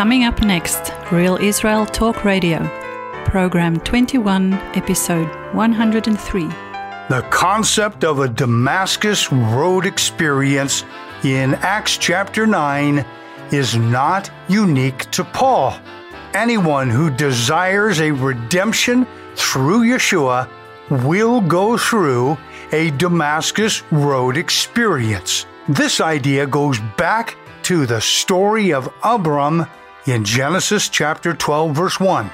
Coming up next, Real Israel Talk Radio, Program 21, Episode 103. The concept of a Damascus Road experience in Acts chapter 9 is not unique to Paul. Anyone who desires a redemption through Yeshua will go through a Damascus Road experience. This idea goes back to the story of Abram in Genesis chapter 12, verse 1.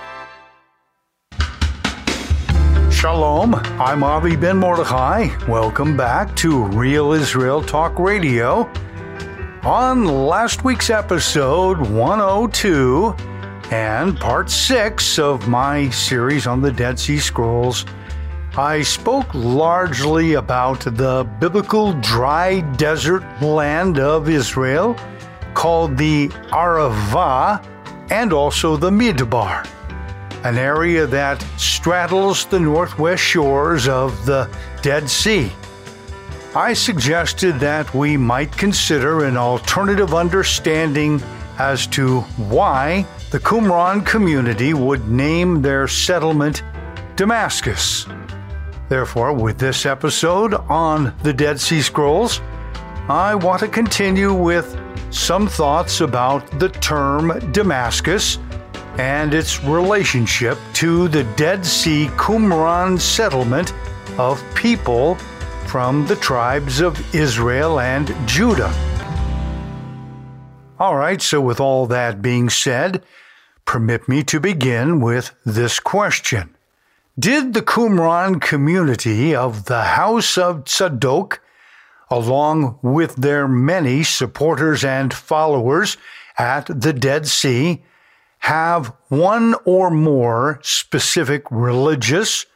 Shalom, I'm Avi Ben Mordechai. Welcome back to Real Israel Talk Radio. On last week's episode 102 and part 6 of my series on the Dead Sea Scrolls, I spoke largely about the biblical dry desert land of Israel called the Arava and also the Midbar, an area that straddles the northwest shores of the Dead Sea. I suggested that we might consider an alternative understanding as to why the Qumran community would name their settlement Damascus. Therefore, with this episode on the Dead Sea Scrolls, I want to continue with some thoughts about the term Damascus and its relationship to the Dead Sea Qumran settlement of people from the tribes of Israel and Judah. All right, so with all that being said, permit me to begin with this question. Did the Qumran community of the House of Tzadok, along with their many supporters and followers at the Dead Sea, have one or more specific religious,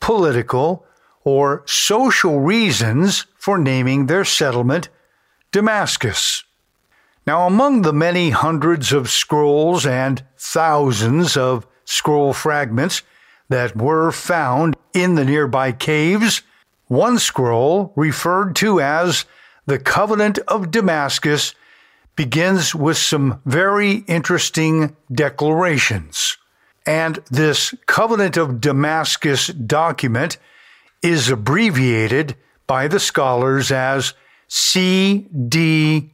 political, or social reasons for naming their settlement Damascus? Now, among the many hundreds of scrolls and thousands of scroll fragments that were found in the nearby caves, one scroll, referred to as the Covenant of Damascus, begins with some very interesting declarations. And this Covenant of Damascus document is abbreviated by the scholars as CDB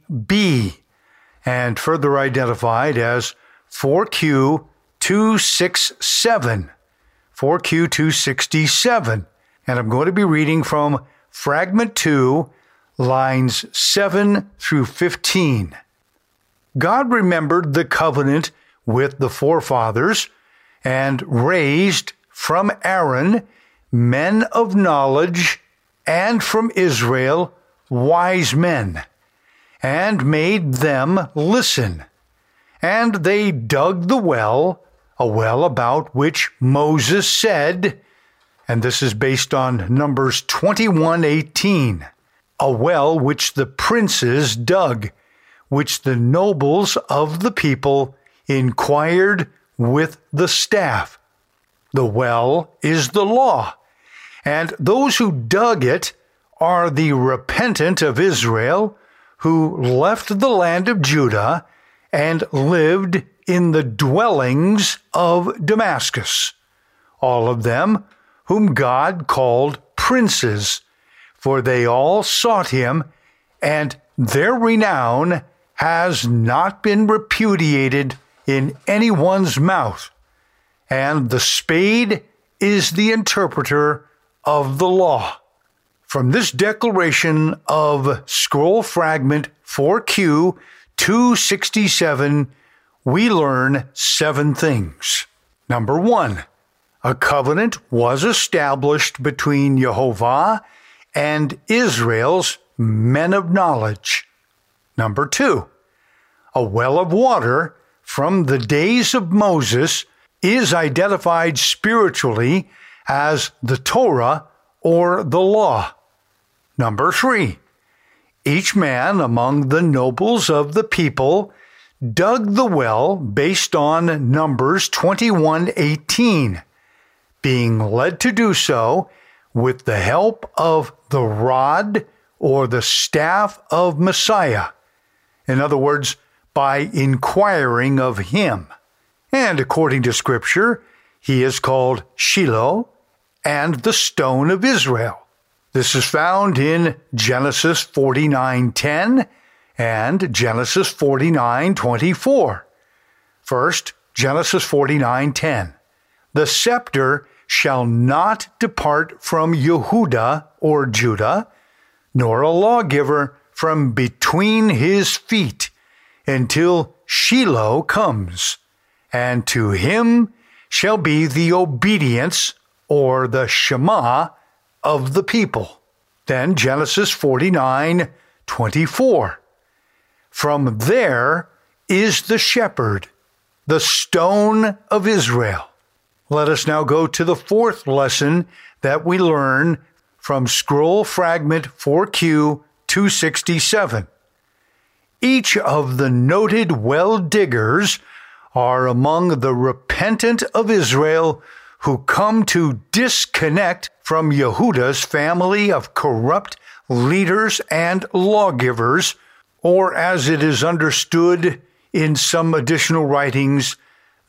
and further identified as 4Q267. 4Q267. And I'm going to be reading from Fragment 2, lines 7 through 15. God remembered the covenant with the forefathers and raised from Aaron men of knowledge and from Israel wise men and made them listen. And they dug the well, a well about which Moses said, and this is based on Numbers 21:18, a well which the princes dug, which the nobles of the people inquired with the staff. The well is the law, and those who dug it are the repentant of Israel who left the land of Judah and lived in the dwellings of Damascus, all of them whom God called princes, for they all sought him, and their renown has not been repudiated in anyone's mouth. And the spade is the interpreter of the law. From this declaration of scroll fragment 4Q 267, we learn seven things. Number one, a covenant was established between Jehovah and Israel's men of knowledge. Number two, a well of water from the days of Moses is identified spiritually as the Torah or the law. Number three, each man among the nobles of the people dug the well based on Numbers 21:18, being led to do so with the help of the rod or the staff of Messiah. In other words, by inquiring of him. And according to Scripture, he is called Shiloh and the stone of Israel. This is found in Genesis 49:10 and Genesis 49:24. First, Genesis 49:10. The scepter shall not depart from Yehuda or Judah, nor a lawgiver from between his feet until Shiloh comes, and to him shall be the obedience or the Shema of the people. Then Genesis 49 24. From there is the shepherd, the stone of Israel. Let us now go to the fourth lesson that we learn from scroll fragment 4Q 267. Each of the noted well diggers are among the repentant of Israel who come to disconnect from Yehuda's family of corrupt leaders and lawgivers, or as it is understood in some additional writings,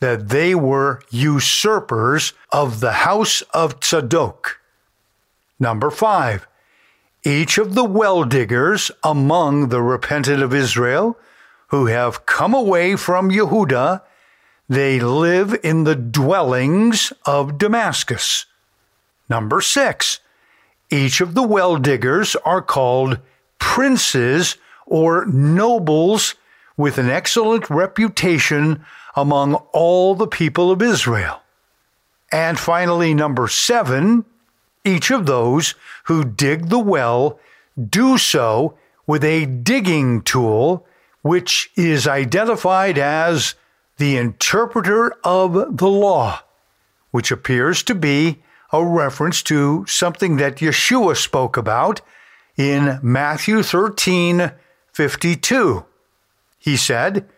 that they were usurpers of the house of Tzadok. Number five, each of the well diggers among the repentant of Israel who have come away from Yehuda they live in the dwellings of Damascus. Number six, each of the well diggers are called princes or nobles with an excellent reputation among all the people of Israel. And finally, number seven, each of those who dig the well do so with a digging tool, which is identified as the interpreter of the law, which appears to be a reference to something that Yeshua spoke about in Matthew 13 52. He said,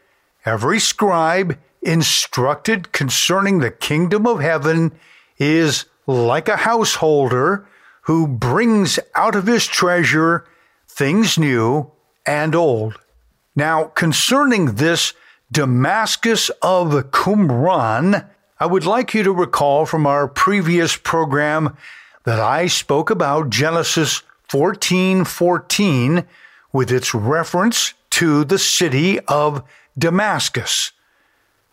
Every scribe instructed concerning the kingdom of heaven is like a householder who brings out of his treasure things new and old. Now, concerning this Damascus of Qumran, I would like you to recall from our previous program that I spoke about Genesis 14:14 with its reference to the city of Damascus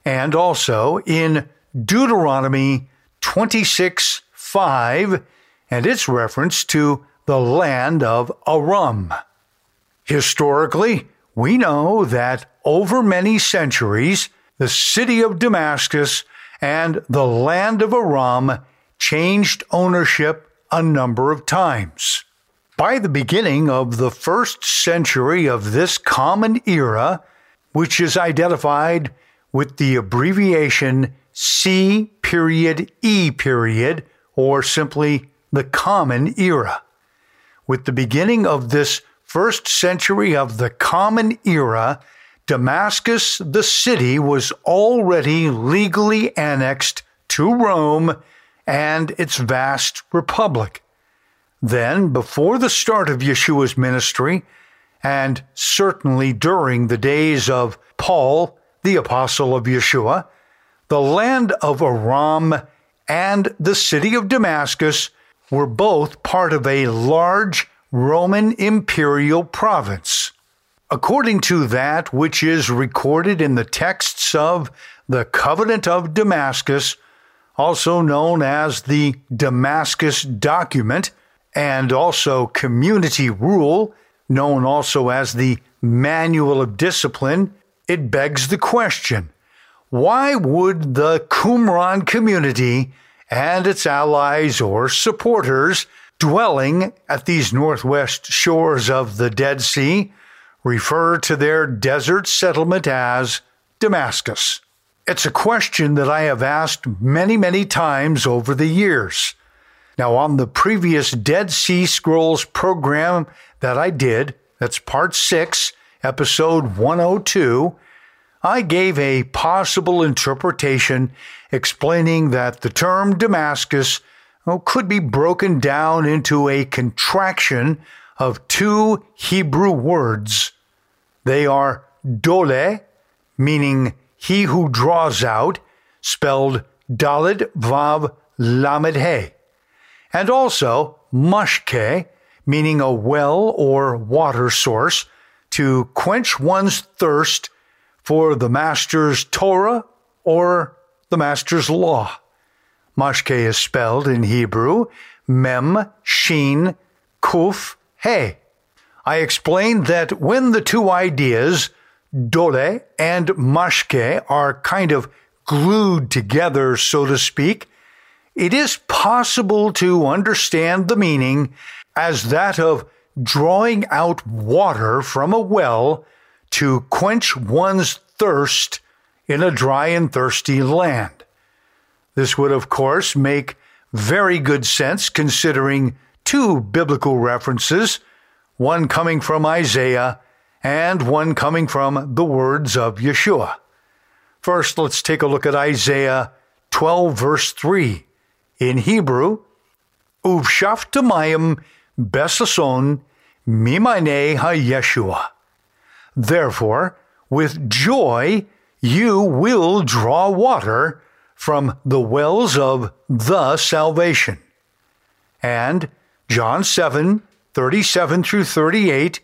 and also in Deuteronomy 26 5 and its reference to the land of Aram. Historically, we know that over many centuries, the city of Damascus and the land of Aram changed ownership a number of times. By the beginning of the first century of this common era, which is identified with the abbreviation C period E period, or simply the Common Era. With the beginning of this first century of the Common Era, Damascus, the city, was already legally annexed to Rome and its vast republic. Then, before the start of Yeshua's ministry, and certainly during the days of Paul, the apostle of Yeshua, the land of Aram and the city of Damascus were both part of a large Roman imperial province. According to that which is recorded in the texts of the Covenant of Damascus, also known as the Damascus Document, and also Community Rule, known also as the Manual of Discipline, it begs the question why would the Qumran community and its allies or supporters dwelling at these northwest shores of the Dead Sea refer to their desert settlement as Damascus. It's a question that I have asked many, many times over the years. Now, on the previous Dead Sea Scrolls program that I did, that's part six, episode 102, I gave a possible interpretation explaining that the term Damascus could be broken down into a contraction of two Hebrew words. They are dole meaning he who draws out, spelled Dalid Vav Lamed He, and also Mashke, meaning a well or water source, to quench one's thirst for the Master's Torah or the Master's law. Mashke is spelled in Hebrew Mem, Shin, Kuf, He. I explained that when the two ideas, dole and mashke, are kind of glued together, so to speak, it is possible to understand the meaning as that of drawing out water from a well to quench one's thirst in a dry and thirsty land. This would, of course, make very good sense considering two biblical references, one coming from Isaiah and one coming from the words of Yeshua. First, let's take a look at Isaiah 12, verse 3. In Hebrew, Uvshaftamayim besason mimane ha-Yeshua. Therefore, with joy you will draw water from the wells of the salvation. And John 7 37 through 38,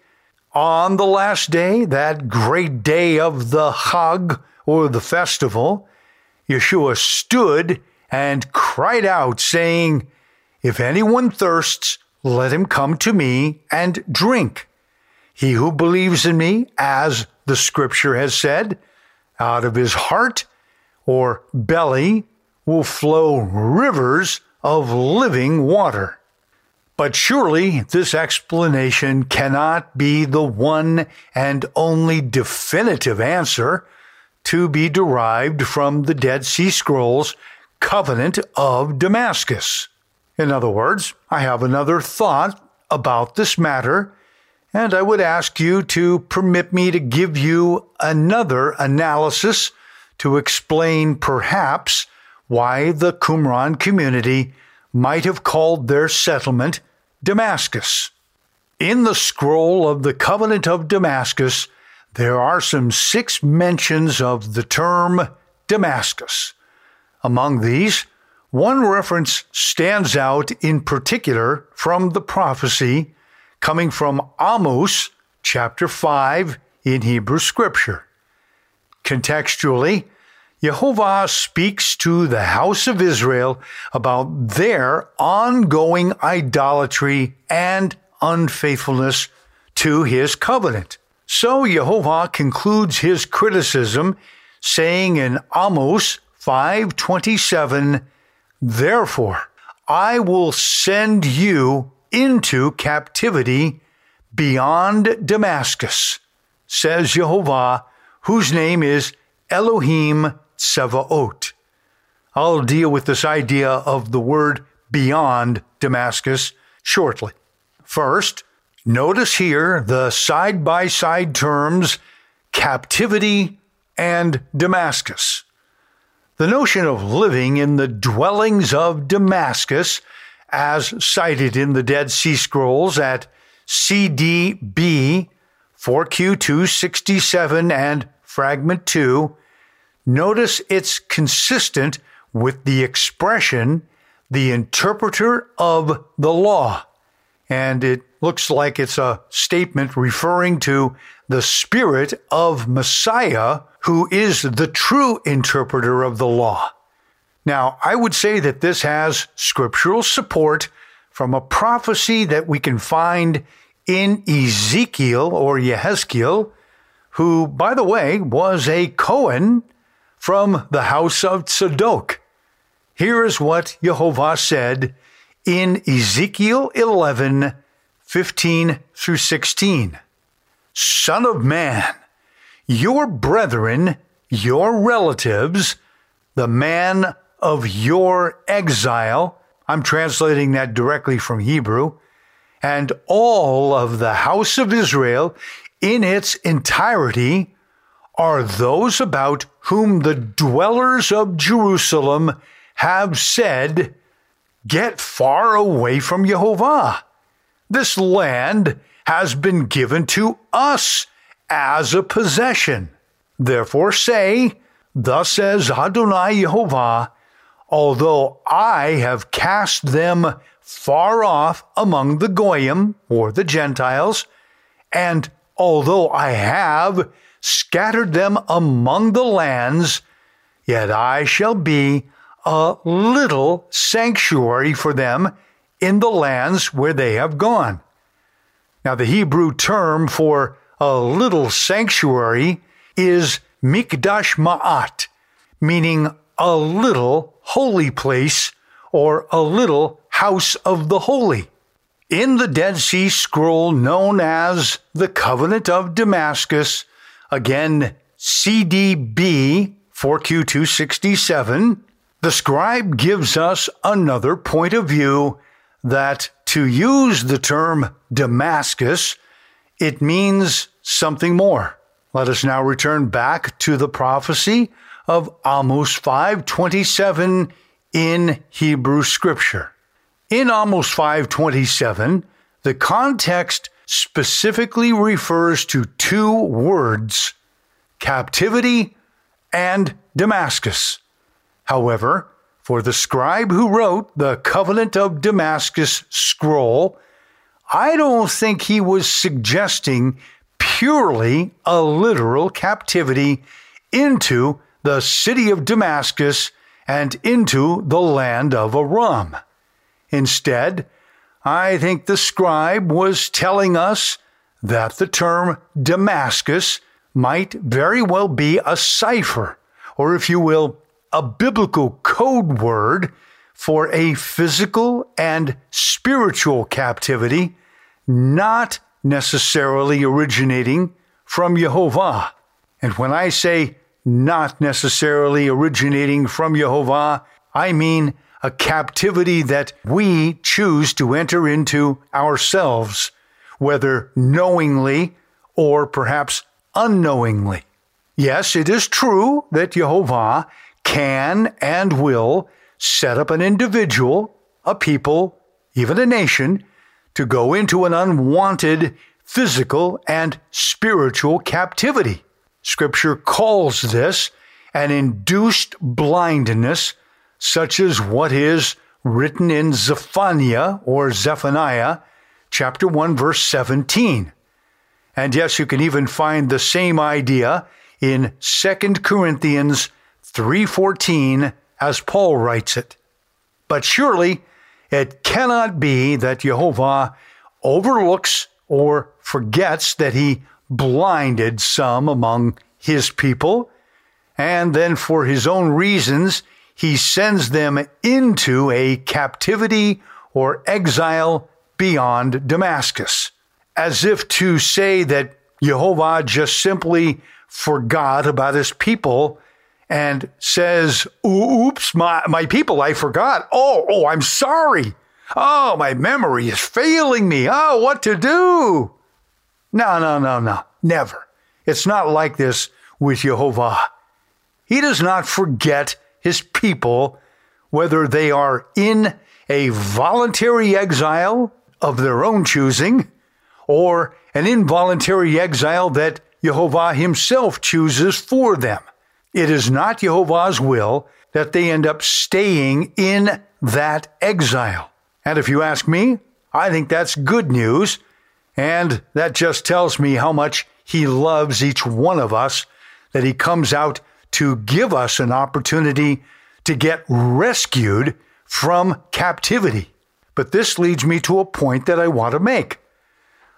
on the last day, that great day of the Chag or the festival, Yeshua stood and cried out, saying, If anyone thirsts, let him come to me and drink. He who believes in me, as the scripture has said, out of his heart or belly will flow rivers of living water. But surely this explanation cannot be the one and only definitive answer to be derived from the Dead Sea Scrolls covenant of Damascus. In other words, I have another thought about this matter, and I would ask you to permit me to give you another analysis to explain perhaps why the Qumran community might have called their settlement Damascus. In the scroll of the Covenant of Damascus, there are some six mentions of the term Damascus. Among these, one reference stands out in particular from the prophecy coming from Amos chapter 5 in Hebrew Scripture. Contextually, Jehovah speaks to the house of Israel about their ongoing idolatry and unfaithfulness to his covenant. So Jehovah concludes his criticism saying in Amos 5:27, "Therefore I will send you into captivity beyond Damascus," says Jehovah, whose name is Elohim Tsevaot. I'll deal with this idea of the word beyond Damascus shortly. First, notice here the side by side terms captivity and Damascus. The notion of living in the dwellings of Damascus, as cited in the Dead Sea Scrolls at CDB 4Q267 and Fragment 2, notice it's consistent with the expression, the interpreter of the law. And it looks like it's a statement referring to the spirit of Messiah, who is the true interpreter of the law. Now, I would say that this has scriptural support from a prophecy that we can find in Ezekiel or Yehezkiel, who, by the way, was a Cohen from the house of Tzadok. Here is what Jehovah said in Ezekiel 11, 15 through 16. Son of man, your brethren, your relatives, the man of your exile, I'm translating that directly from Hebrew, and all of the house of Israel in its entirety are those about whom the dwellers of Jerusalem have said, Get far away from Jehovah. This land has been given to us as a possession. Therefore say, Thus says Adonai Jehovah, although I have cast them far off among the Goyim, or the Gentiles, and although I have scattered them among the lands, yet I shall be a little sanctuary for them in the lands where they have gone. Now, the Hebrew term for a little sanctuary is mikdash ma'at, meaning a little holy place or a little house of the holy. In the Dead Sea Scroll known as the Covenant of Damascus, again CDB 4Q267, the scribe gives us another point of view that to use the term Damascus, it means something more. Let us now return back to the prophecy of Amos 5:27 in Hebrew scripture. In Amos 5:27, the context specifically refers to two words, captivity and Damascus. However, for the scribe who wrote the Covenant of Damascus scroll, I don't think he was suggesting purely a literal captivity into the city of Damascus and into the land of Aram. Instead, I think the scribe was telling us that the term Damascus might very well be a cipher, or if you will, a biblical code word for a physical and spiritual captivity, not necessarily originating from Jehovah. And when I say not necessarily originating from Jehovah, I mean a captivity that we choose to enter into ourselves, whether knowingly or perhaps unknowingly. Yes, it is true that Jehovah can and will set up an individual, a people, even a nation, to go into an unwanted physical and spiritual captivity. Scripture calls this an induced blindness, such as what is written in Zephaniah or Zephaniah chapter 1 verse 17. And yes, you can even find the same idea in 2 Corinthians 3:14 as Paul writes it. But surely it cannot be that Jehovah overlooks or forgets that he blinded some among his people, and then for his own reasons, he sends them into a captivity or exile beyond Damascus, as if to say that Jehovah just simply forgot about his people and says, Oops, my, my people, I forgot. Oh, oh, I'm sorry. Oh, my memory is failing me. Oh, what to do? No, no, no, no. Never. It's not like this with Jehovah. He does not forget his people, whether they are in a voluntary exile of their own choosing or an involuntary exile that Jehovah himself chooses for them. It is not Jehovah's will that they end up staying in that exile. And if you ask me, I think that's good news. And that just tells me how much he loves each one of us, that he comes out to give us an opportunity to get rescued from captivity. But this leads me to a point that I want to make.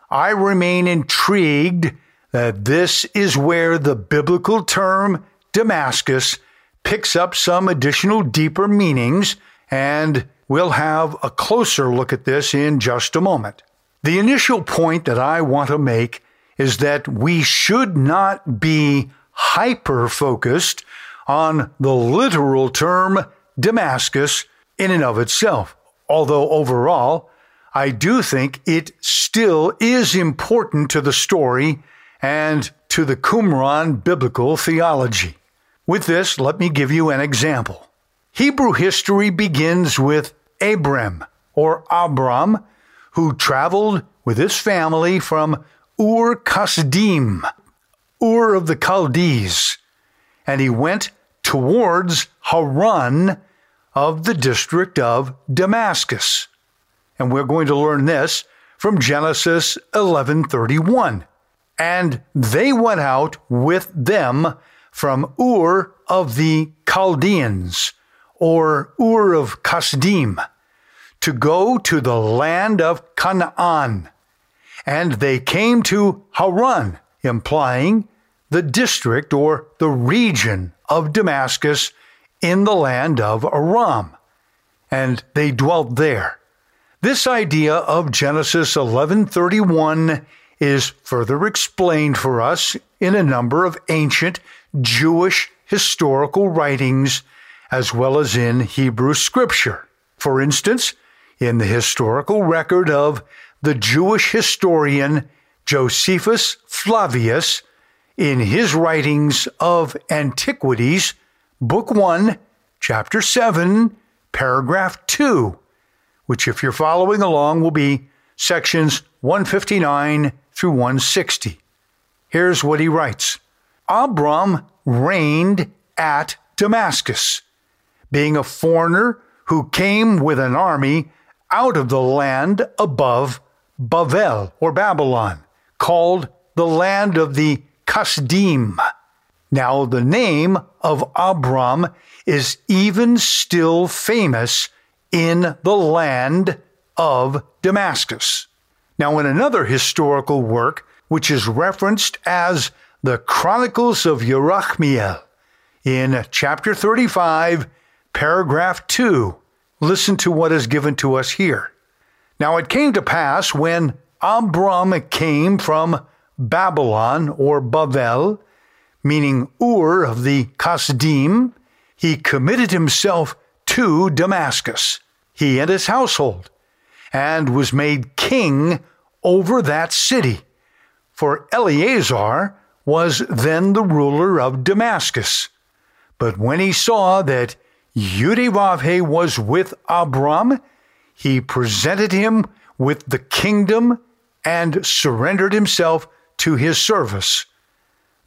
I remain intrigued that this is where the biblical term Damascus picks up some additional deeper meanings, and we'll have a closer look at this in just a moment. The initial point that I want to make is that we should not be hyper focused on the literal term Damascus in and of itself. Although overall, I do think it still is important to the story and to the Qumran biblical theology. With this, let me give you an example. Hebrew history begins with Abram, or Abram, who traveled with his family from Ur Kasdim. Ur of the Chaldees, and he went towards Haran of the district of Damascus. And we're going to learn this from Genesis 11:31. And they went out with them from Ur of the Chaldeans, or Ur of Kasdim, to go to the land of Canaan. And they came to Haran, implying the district or the region of Damascus in the land of Aram. And they dwelt there. This idea of Genesis 11:31 is further explained for us in a number of ancient Jewish historical writings as well as in Hebrew scripture. For instance, in the historical record of the Jewish historian Josephus Flavius in his writings of Antiquities, Book 1, Chapter 7, Paragraph 2, which, if you're following along, will be sections 159 through 160. Here's what he writes Abram reigned at Damascus, being a foreigner who came with an army out of the land above Bavel or Babylon, called the land of the Kasdim. Now, the name of Abram is even still famous in the land of Damascus. Now, in another historical work, which is referenced as the Chronicles of Yerachmiel, in chapter 35, paragraph 2, listen to what is given to us here. Now, it came to pass when Abram came from Babylon or Bavel, meaning Ur of the Kasdim, he committed himself to Damascus, he and his household, and was made king over that city. For Eleazar was then the ruler of Damascus. But when he saw that Yudivavhe was with Abram, he presented him with the kingdom and surrendered himself to his service.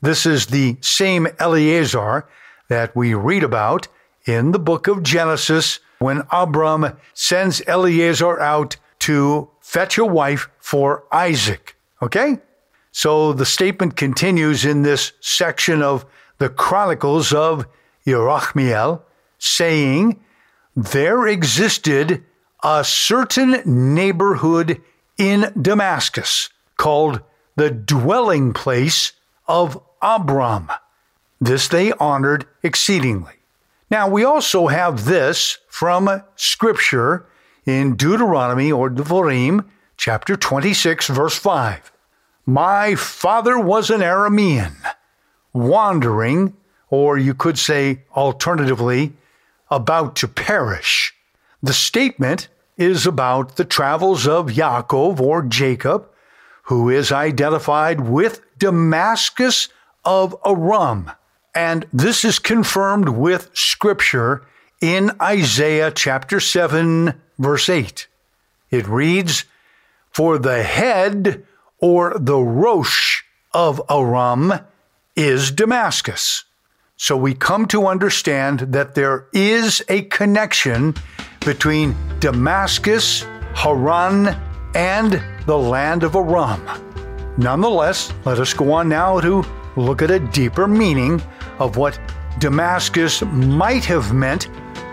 This is the same Eleazar that we read about in the book of Genesis when Abram sends Eleazar out to fetch a wife for Isaac. Okay? So the statement continues in this section of the Chronicles of Yerachmiel, saying, There existed a certain neighborhood in Damascus called the dwelling place of Abram. This they honored exceedingly. Now, we also have this from Scripture in Deuteronomy or Devarim, chapter 26, verse 5. My father was an Aramean, wandering, or you could say alternatively, about to perish. The statement is about the travels of Yaakov or Jacob, who is identified with Damascus of Aram. And this is confirmed with scripture in Isaiah chapter 7, verse 8. It reads, For the head or the Rosh of Aram is Damascus. So we come to understand that there is a connection between Damascus, Haran, and the land of Aram. Nonetheless, let us go on now to look at a deeper meaning of what Damascus might have meant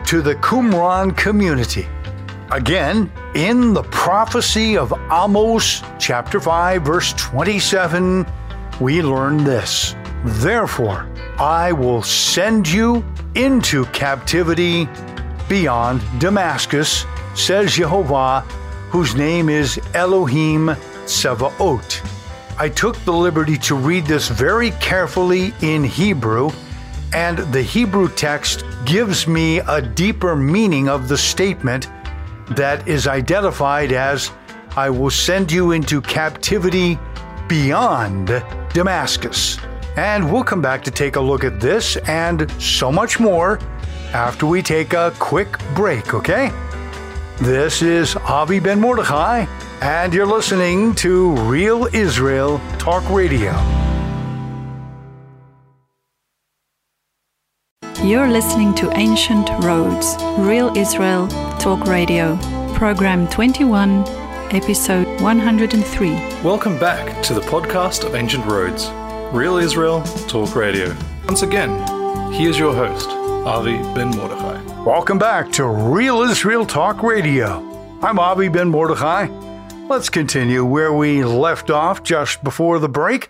to the Qumran community. Again, in the prophecy of Amos, chapter 5, verse 27, we learn this Therefore, I will send you into captivity beyond Damascus, says Jehovah, whose name is Elohim Tsevaot. I took the liberty to read this very carefully in Hebrew, and the Hebrew text gives me a deeper meaning of the statement that is identified as I will send you into captivity beyond Damascus. And we'll come back to take a look at this and so much more after we take a quick break, okay? This is Avi Ben Mordechai, and you're listening to Real Israel Talk Radio. You're listening to Ancient Roads, Real Israel Talk Radio, Program 21, Episode 103. Welcome back to the podcast of Ancient Roads, Real Israel Talk Radio. Once again, here's your host, Avi Ben Mordechai. Welcome back to Real Israel Talk Radio. I'm Avi Ben Mordechai. Let's continue where we left off just before the break.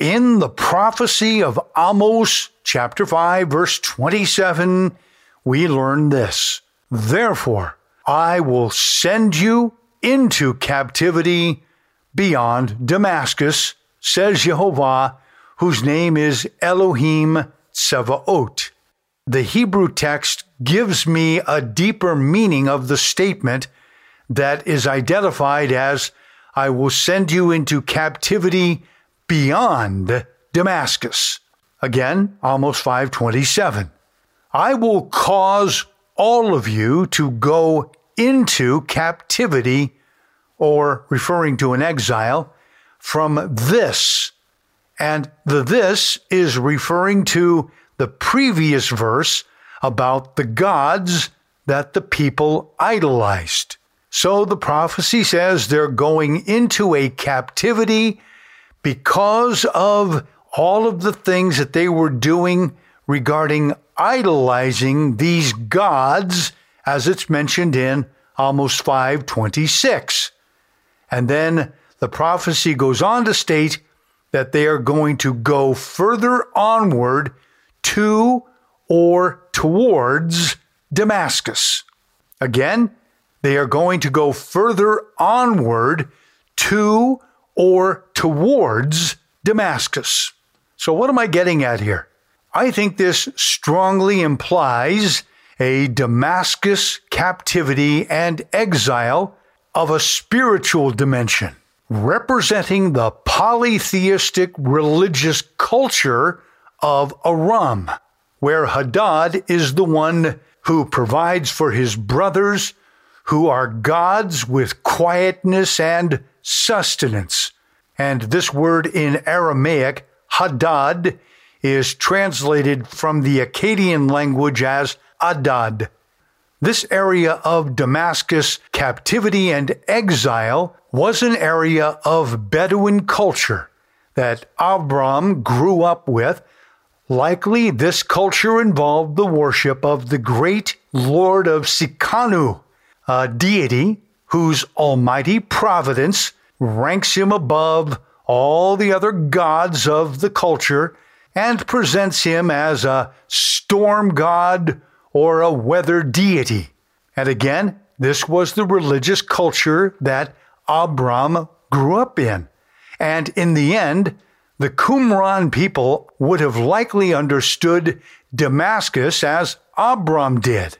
In the prophecy of Amos, chapter 5, verse 27, we learn this Therefore, I will send you into captivity beyond Damascus, says Jehovah, whose name is Elohim Tsevaot. The Hebrew text gives me a deeper meaning of the statement that is identified as I will send you into captivity beyond Damascus. Again, Amos 527. I will cause all of you to go into captivity, or referring to an exile, from this. And the this is referring to the previous verse about the gods that the people idolized. So the prophecy says they're going into a captivity because of all of the things that they were doing regarding idolizing these gods, as it's mentioned in Amos 526. And then the prophecy goes on to state that they are going to go further onward to or towards Damascus. Again, they are going to go further onward to or towards Damascus. So, what am I getting at here? I think this strongly implies a Damascus captivity and exile of a spiritual dimension, representing the polytheistic religious culture of Aram, where Hadad is the one who provides for his brothers, who are gods with quietness and sustenance. And this word in Aramaic, Hadad, is translated from the Akkadian language as Adad. This area of Damascus captivity and exile was an area of Bedouin culture that Abram grew up with. Likely, this culture involved the worship of the great Lord of Tsidkenu, a deity whose almighty providence ranks him above all the other gods of the culture and presents him as a storm god or a weather deity. And again, this was the religious culture that Abram grew up in. And in the end, the Qumran people would have likely understood Damascus as Abram did.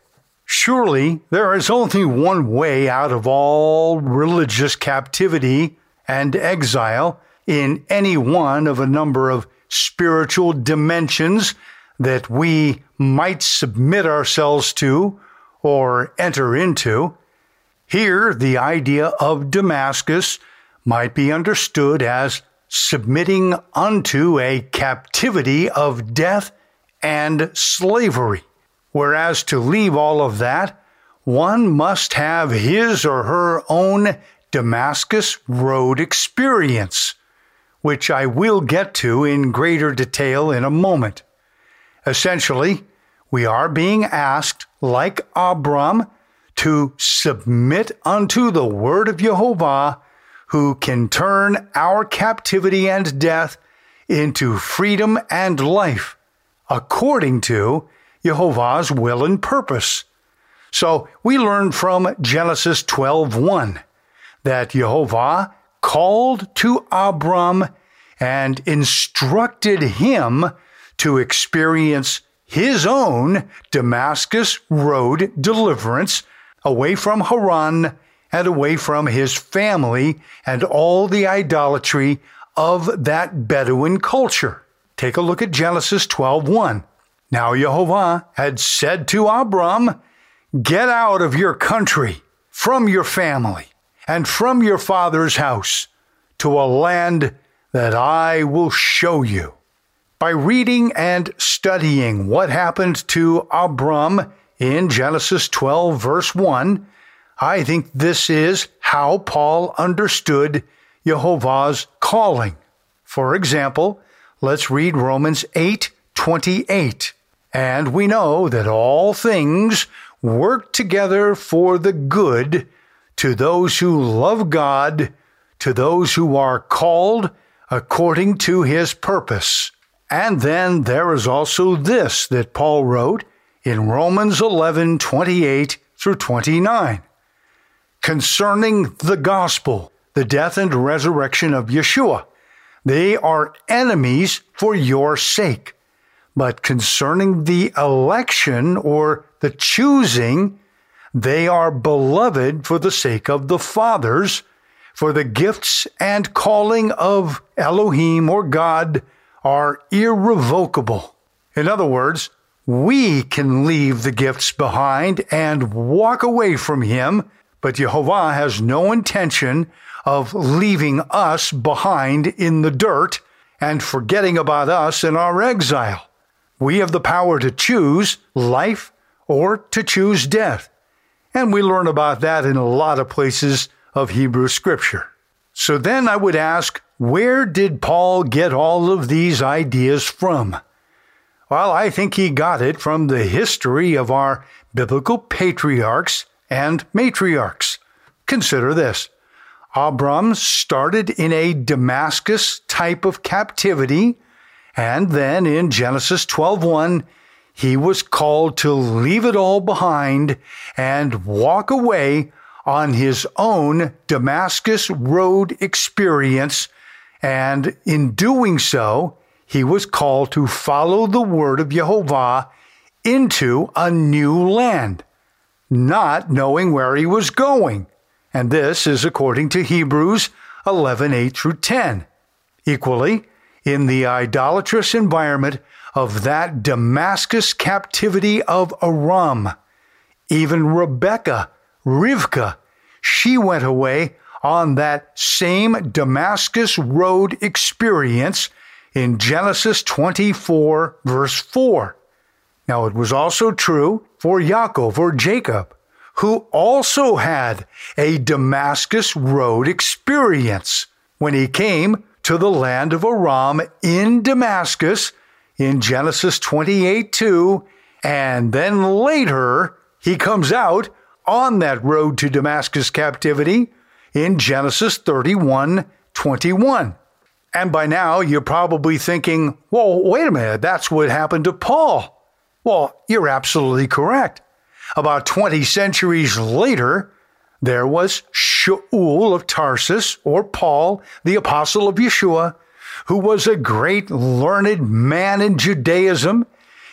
Surely there is only one way out of all religious captivity and exile in any one of a number of spiritual dimensions that we might submit ourselves to or enter into. Here, the idea of Damascus might be understood as submitting unto a captivity of death and slavery. Whereas to leave all of that, one must have his or her own Damascus Road experience, which I will get to in greater detail in a moment. Essentially, we are being asked, like Abram, to submit unto the word of Jehovah, who can turn our captivity and death into freedom and life, according to Jehovah's will and purpose. So we learn from Genesis 12:1 that Jehovah called to Abram and instructed him to experience his own Damascus road deliverance away from Haran and away from his family and all the idolatry of that Bedouin culture. Take a look at Genesis 12:1. Now Jehovah had said to Abram, Get out of your country, from your family, and from your father's house, to a land that I will show you. By reading and studying what happened to Abram in Genesis 12, verse 1, I think this is how Paul understood Jehovah's calling. For example, let's read Romans 8 28. And we know that all things work together for the good to those who love God, to those who are called according to his purpose. And then there is also this that Paul wrote in Romans 11 28 through 29 concerning the gospel, the death and resurrection of Yeshua. They are enemies for your sake. But concerning the election or the choosing, they are beloved for the sake of the fathers, for the gifts and calling of Elohim or God are irrevocable. In other words, we can leave the gifts behind and walk away from Him, but Jehovah has no intention of leaving us behind in the dirt and forgetting about us in our exile. We have the power to choose life or to choose death. And we learn about that in a lot of places of Hebrew scripture. So then I would ask, where did Paul get all of these ideas from? Well, I think he got it from the history of our biblical patriarchs and matriarchs. Consider this. Abram started in a Damascus type of captivity, and then in Genesis 12:1, he was called to leave it all behind and walk away on his own Damascus Road experience. And in doing so, he was called to follow the word of Jehovah into a new land, not knowing where he was going. And this is according to Hebrews 11 8 through 10. Equally, in the idolatrous environment of that Damascus captivity of Aram. Even Rebecca, Rivka, she went away on that same Damascus Road experience in Genesis 24, verse 4. Now, it was also true for Yaakov or Jacob, who also had a Damascus Road experience when he came to the land of Aram in Damascus in Genesis 28 2. And then later, he comes out on that road to Damascus captivity in Genesis 31 21. And by now, you're probably thinking, well, wait a minute, that's what happened to Paul. Well, you're absolutely correct. About 20 centuries later, there was Shaul of Tarsus, or Paul, the apostle of Yeshua, who was a great learned man in Judaism,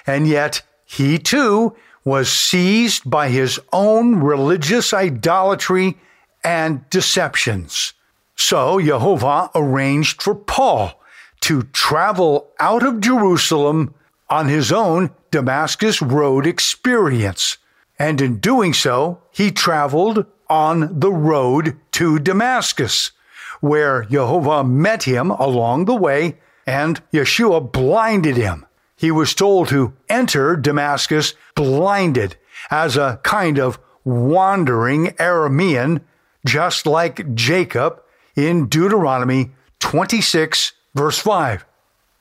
and yet he too was seized by his own religious idolatry and deceptions. So Jehovah arranged for Paul to travel out of Jerusalem on his own Damascus Road experience. And in doing so, he traveled on the road to Damascus where Jehovah met him along the way and Yeshua blinded him. He was told to enter Damascus blinded as a kind of wandering Aramean, just like Jacob in Deuteronomy 26, verse 5.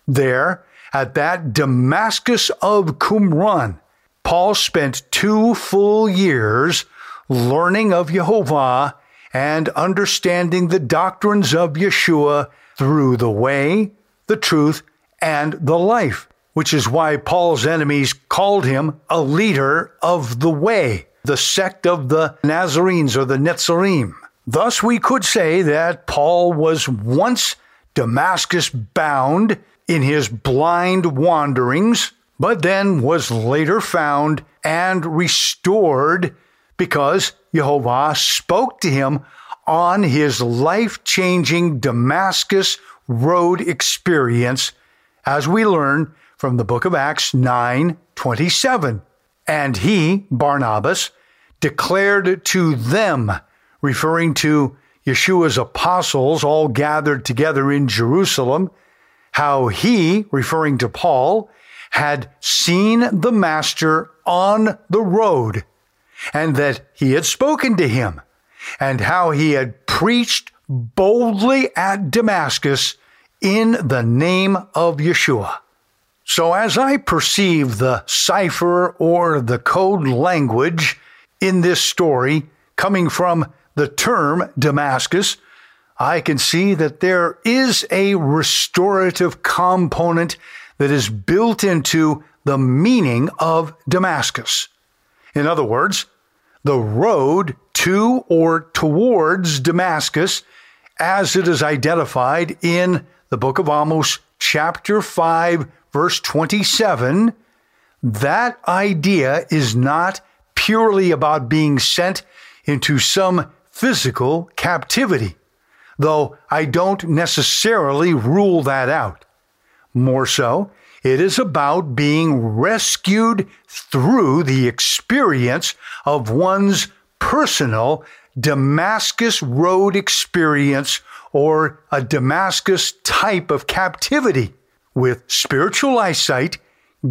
There, at that Damascus of Qumran, Paul spent two full years learning of Jehovah and understanding the doctrines of Yeshua through the way, the truth, and the life, which is why Paul's enemies called him a leader of the way, the sect of the Nazarenes or the Netzarim. Thus, we could say that Paul was once Damascus bound in his blind wanderings, but then was later found and restored because Jehovah spoke to him on his life changing Damascus road experience, as we learn from the book of Acts 9 27. And he, Barnabas, declared to them, referring to Yeshua's apostles all gathered together in Jerusalem, how he, referring to Paul, had seen the Master on the road and that he had spoken to him and how he had preached boldly at Damascus in the name of Yeshua. So, as I perceive the cipher or the code language in this story coming from the term Damascus, I can see that there is a restorative component that is built into the meaning of Damascus. In other words, the road to or towards Damascus, as it is identified in the book of Amos, chapter 5, verse 27, that idea is not purely about being sent into some physical captivity though I don't necessarily rule that out. More so, it is about being rescued through the experience of one's personal Damascus Road experience or a Damascus type of captivity with spiritual eyesight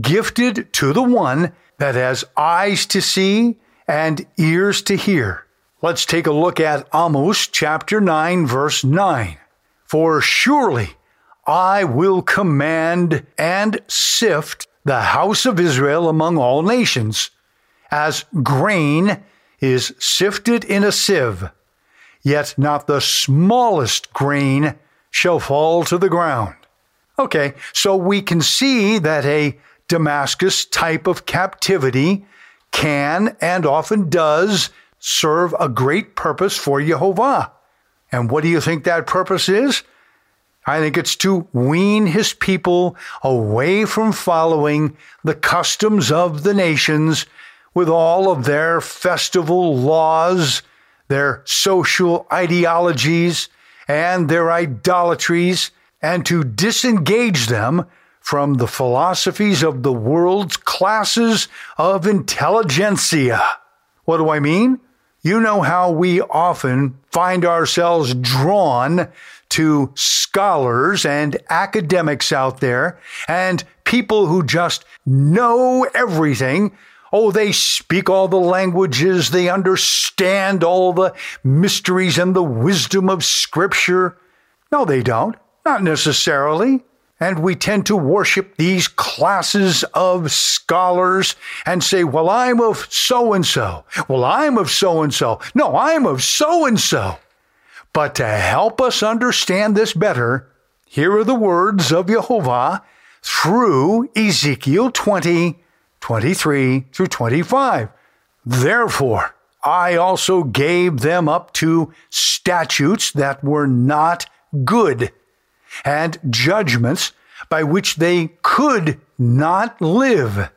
gifted to the one that has eyes to see and ears to hear. Let's take a look at Amos chapter 9, verse 9. For surely I will command and sift the house of Israel among all nations, as grain is sifted in a sieve, yet not the smallest grain shall fall to the ground. Okay, so we can see that a Damascus type of captivity can and often does serve a great purpose for Jehovah. And what do you think that purpose is? I think it's to wean his people away from following the customs of the nations with all of their festival laws, their social ideologies, and their idolatries, and to disengage them from the philosophies of the world's classes of intelligentsia. What do I mean? You know how we often find ourselves drawn to scholars and academics out there and people who just know everything. Oh, they speak all the languages. They understand all the mysteries and the wisdom of Scripture. No, they don't. Not necessarily. And we tend to worship these classes of scholars and say, well, I'm of so and so. Well, I'm of so and so. No, I'm of so and so. But to help us understand this better, here are the words of Jehovah through Ezekiel 20, 23 through 25. Therefore, I also gave them up to statutes that were not good and judgments by which they could not live.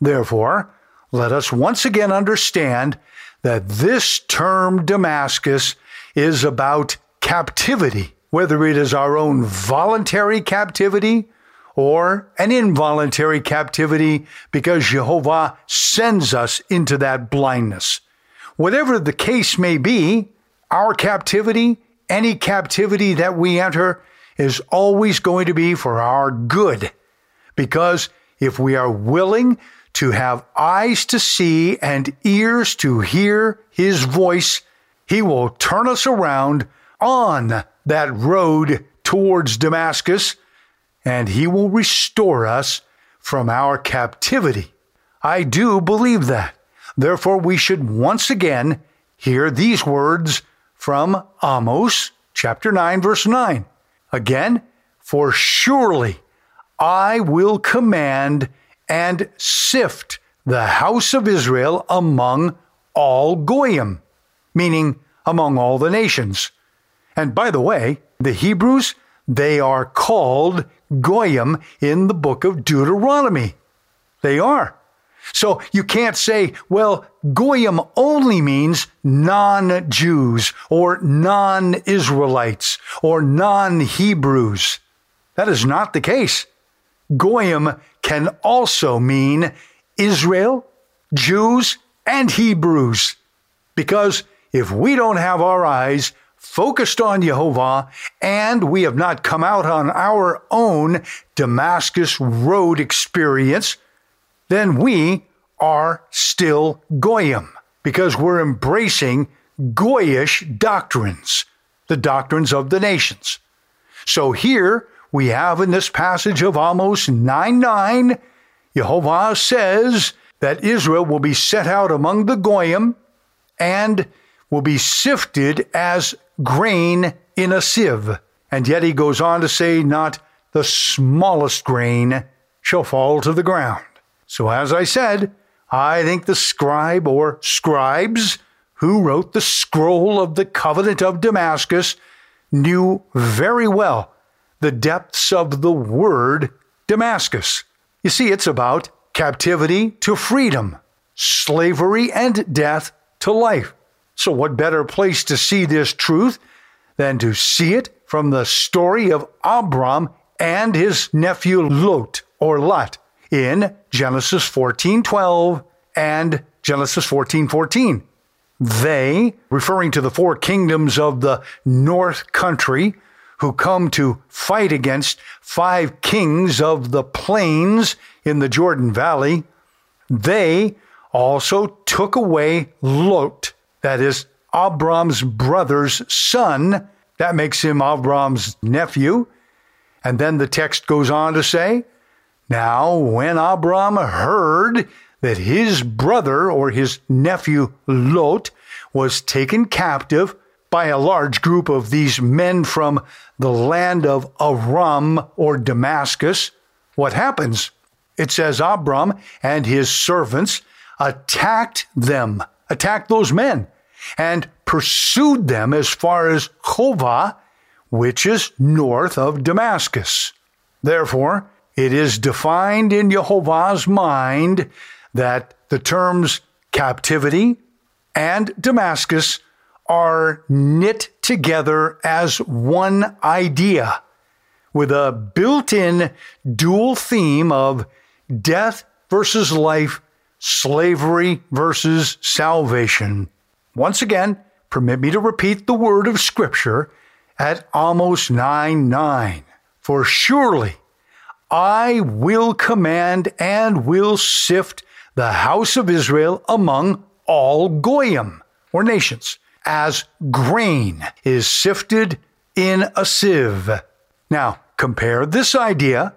Therefore, let us once again understand that this term Damascus is about captivity, whether it is our own voluntary captivity or an involuntary captivity because Jehovah sends us into that blindness. Whatever the case may be, our captivity, any captivity that we enter, is always going to be for our good. Because if we are willing to have eyes to see and ears to hear his voice, he will turn us around on that road towards Damascus and he will restore us from our captivity. I do believe that. Therefore, we should once again hear these words from Amos chapter 9, verse 9. Again, for surely I will command and sift the house of Israel among all Goyim, meaning among all the nations. And by the way, the Hebrews, they are called Goyim in the book of Deuteronomy. They are. So you can't say, well, Goyim only means non Jews or non Israelites or non Hebrews. That is not the case. Goyim can also mean Israel, Jews, and Hebrews. Because if we don't have our eyes focused on Jehovah, and we have not come out on our own Damascus Road experience, then we are still Goyim because we're embracing Goyish doctrines, the doctrines of the nations. So here we have in this passage of Amos 9 9, Jehovah says that Israel will be set out among the Goyim and will be sifted as grain in a sieve. And yet he goes on to say, not the smallest grain shall fall to the ground. So, as I said, I think the scribe or scribes who wrote the scroll of the covenant of Damascus knew very well the depths of the word Damascus. You see, it's about captivity to freedom, slavery and death to life. So, what better place to see this truth than to see it from the story of Abram and his nephew Lot or Lot in Genesis 14:12 and Genesis 14:14. They, referring to the four kingdoms of the north country, who come to fight against five kings of the plains in the Jordan Valley, they also took away Lot, that is Abram's brother's son. That makes him Abram's nephew. And then the text goes on to say, Now, when Abram heard that his brother or his nephew Lot was taken captive by a large group of these men from the land of Aram or Damascus, what happens? It says Abram and his servants attacked them, attacked those men, and pursued them as far as Hova, which is north of Damascus. Therefore, it is defined in Jehovah's mind that the terms captivity and Damascus are knit together as one idea with a built in dual theme of death versus life, slavery versus salvation. Once again, permit me to repeat the word of Scripture at Amos 9 9. For surely I will command and will sift the house of Israel among all Goyim, or nations as grain is sifted in a sieve. Now, compare this idea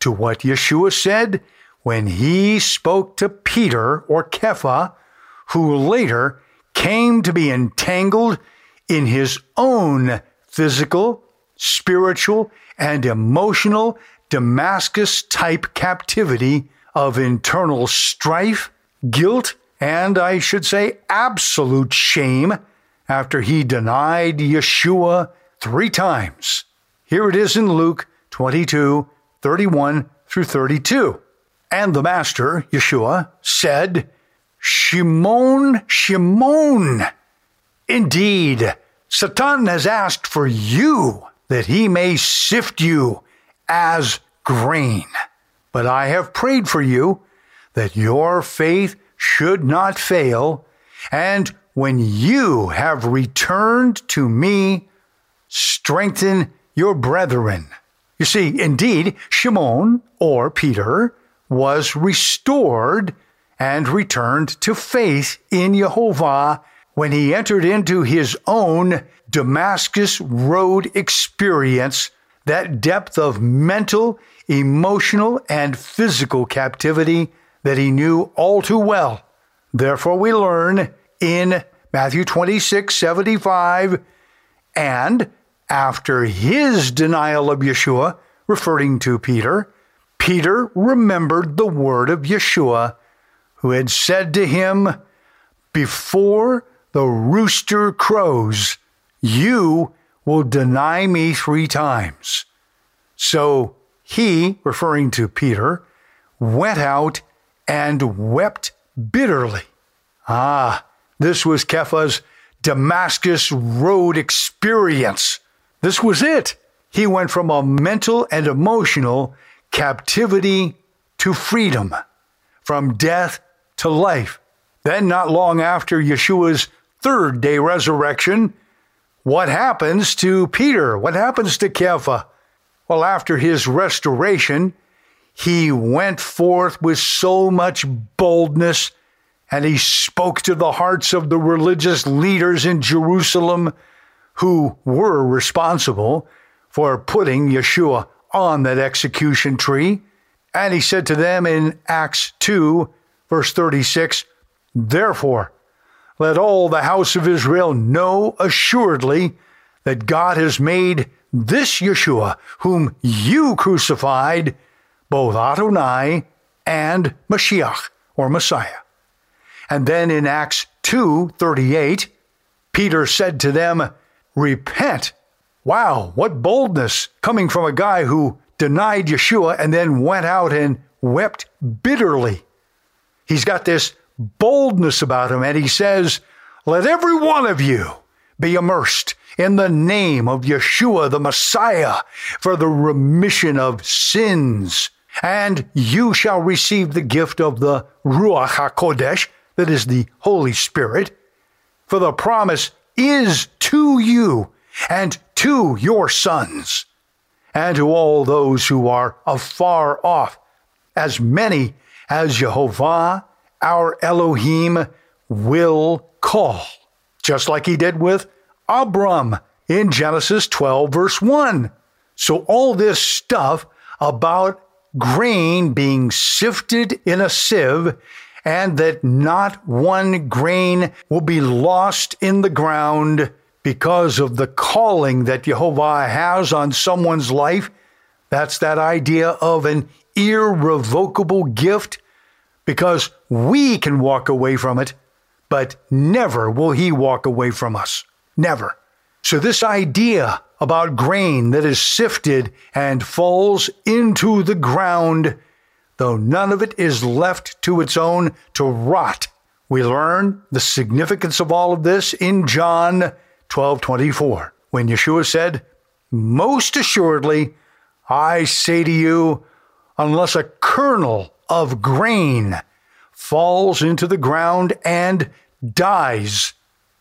to what Yeshua said when he spoke to Peter or Kepha, who later came to be entangled in his own physical, spiritual, and emotional Damascus type captivity of internal strife, guilt, and I should say absolute shame after he denied Yeshua three times. Here it is in Luke 22 31 through 32. And the Master, Yeshua, said, Shimon, Shimon, indeed, Satan has asked for you that he may sift you as grain. But I have prayed for you that your faith should not fail, and when you have returned to me, strengthen your brethren. You see, indeed, Shimon, or Peter, was restored and returned to faith in Jehovah when he entered into his own Damascus Road experience, that depth of mental, emotional, and physical captivity that he knew all too well. Therefore, we learn in Matthew 26 75. And after his denial of Yeshua, referring to Peter, Peter remembered the word of Yeshua, who had said to him, Before the rooster crows, you will deny me three times. So he, referring to Peter, went out and wept bitterly. Ah, this was Kepha's Damascus Road experience. This was it. He went from a mental and emotional captivity to freedom, from death to life. Then, not long after Yeshua's third day resurrection, what happens to Peter? What happens to Kepha? Well, after his restoration, he went forth with so much boldness and he spoke to the hearts of the religious leaders in Jerusalem who were responsible for putting Yeshua on that execution tree. And he said to them in Acts 2, verse 36, Therefore, let all the house of Israel know assuredly that God has made this Yeshua, whom you crucified, both Adonai and Mashiach, or Messiah. And then in Acts 2:38, Peter said to them, "Repent." Wow, what boldness coming from a guy who denied Yeshua and then went out and wept bitterly. He's got this boldness about him, and he says, Let every one of you be immersed in the name of Yeshua the Messiah for the remission of sins, and you shall receive the gift of the Ruach HaKodesh, that is the Holy Spirit, for the promise is to you and to your sons, and to all those who are afar off, as many as Jehovah our Elohim will call, just like he did with Abram in Genesis 12, verse 1. So, all this stuff about grain being sifted in a sieve and that not one grain will be lost in the ground because of the calling that Jehovah has on someone's life. That's that idea of an irrevocable gift because we can walk away from it, but never will He walk away from us. Never. So, this idea about grain that is sifted and falls into the ground, though none of it is left to its own to rot, we learn the significance of all of this in John 12 24, when Yeshua said, Most assuredly, I say to you, unless a kernel of grain falls into the ground and dies,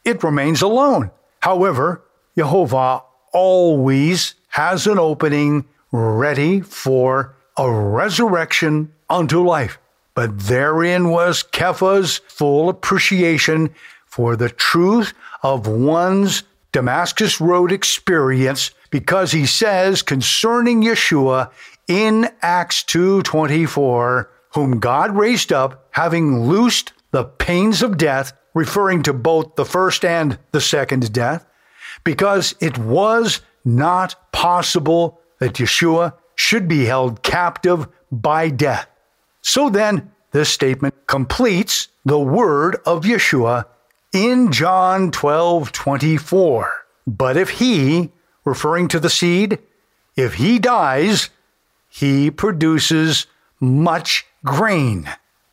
it remains alone. However, Jehovah always has an opening ready for a resurrection unto life. But therein was Kepha's full appreciation for the truth of one's Damascus Road experience because he says concerning Yeshua in Acts 2:24, whom God raised up, having loosed the pains of death, referring to both the first and the second death, because it was not possible that Yeshua should be held captive by death. So then, this statement completes the word of Yeshua in John 12 24. But if he, referring to the seed, if he dies, he produces much grain.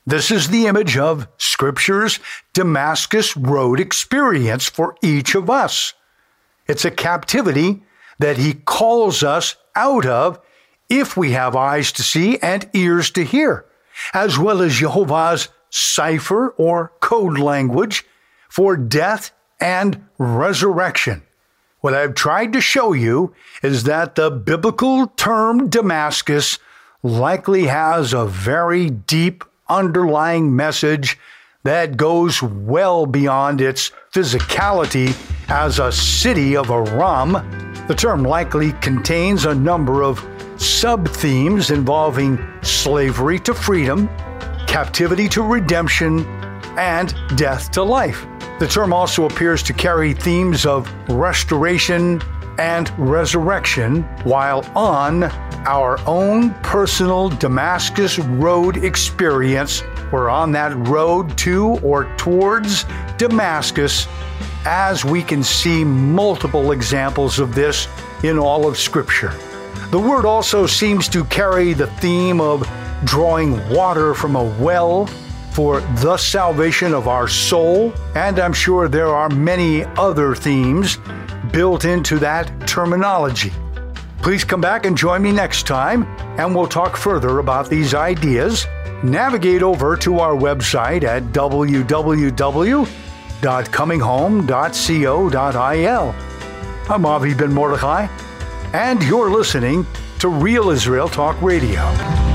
This is the image of Scripture's Damascus Road experience for each of us. It's a captivity that he calls us out of if we have eyes to see and ears to hear, as well as Jehovah's cipher or code language for death and resurrection. What I've tried to show you is that the biblical term Damascus likely has a very deep underlying message that goes well beyond its physicality as a city of Aram. The term likely contains a number of sub themes involving slavery to freedom, captivity to redemption, and death to life. The term also appears to carry themes of restoration and resurrection while on our own personal Damascus Road experience. We're on that road to or towards Damascus as we can see multiple examples of this in all of Scripture. The word also seems to carry the theme of drawing water from a well for the salvation of our soul, and I'm sure there are many other themes built into that terminology. Please come back and join me next time, and we'll talk further about these ideas. Navigate over to our website at www.cominghome.co.il. I'm Avi Ben Mordechai, and you're listening to Real Israel Talk Radio.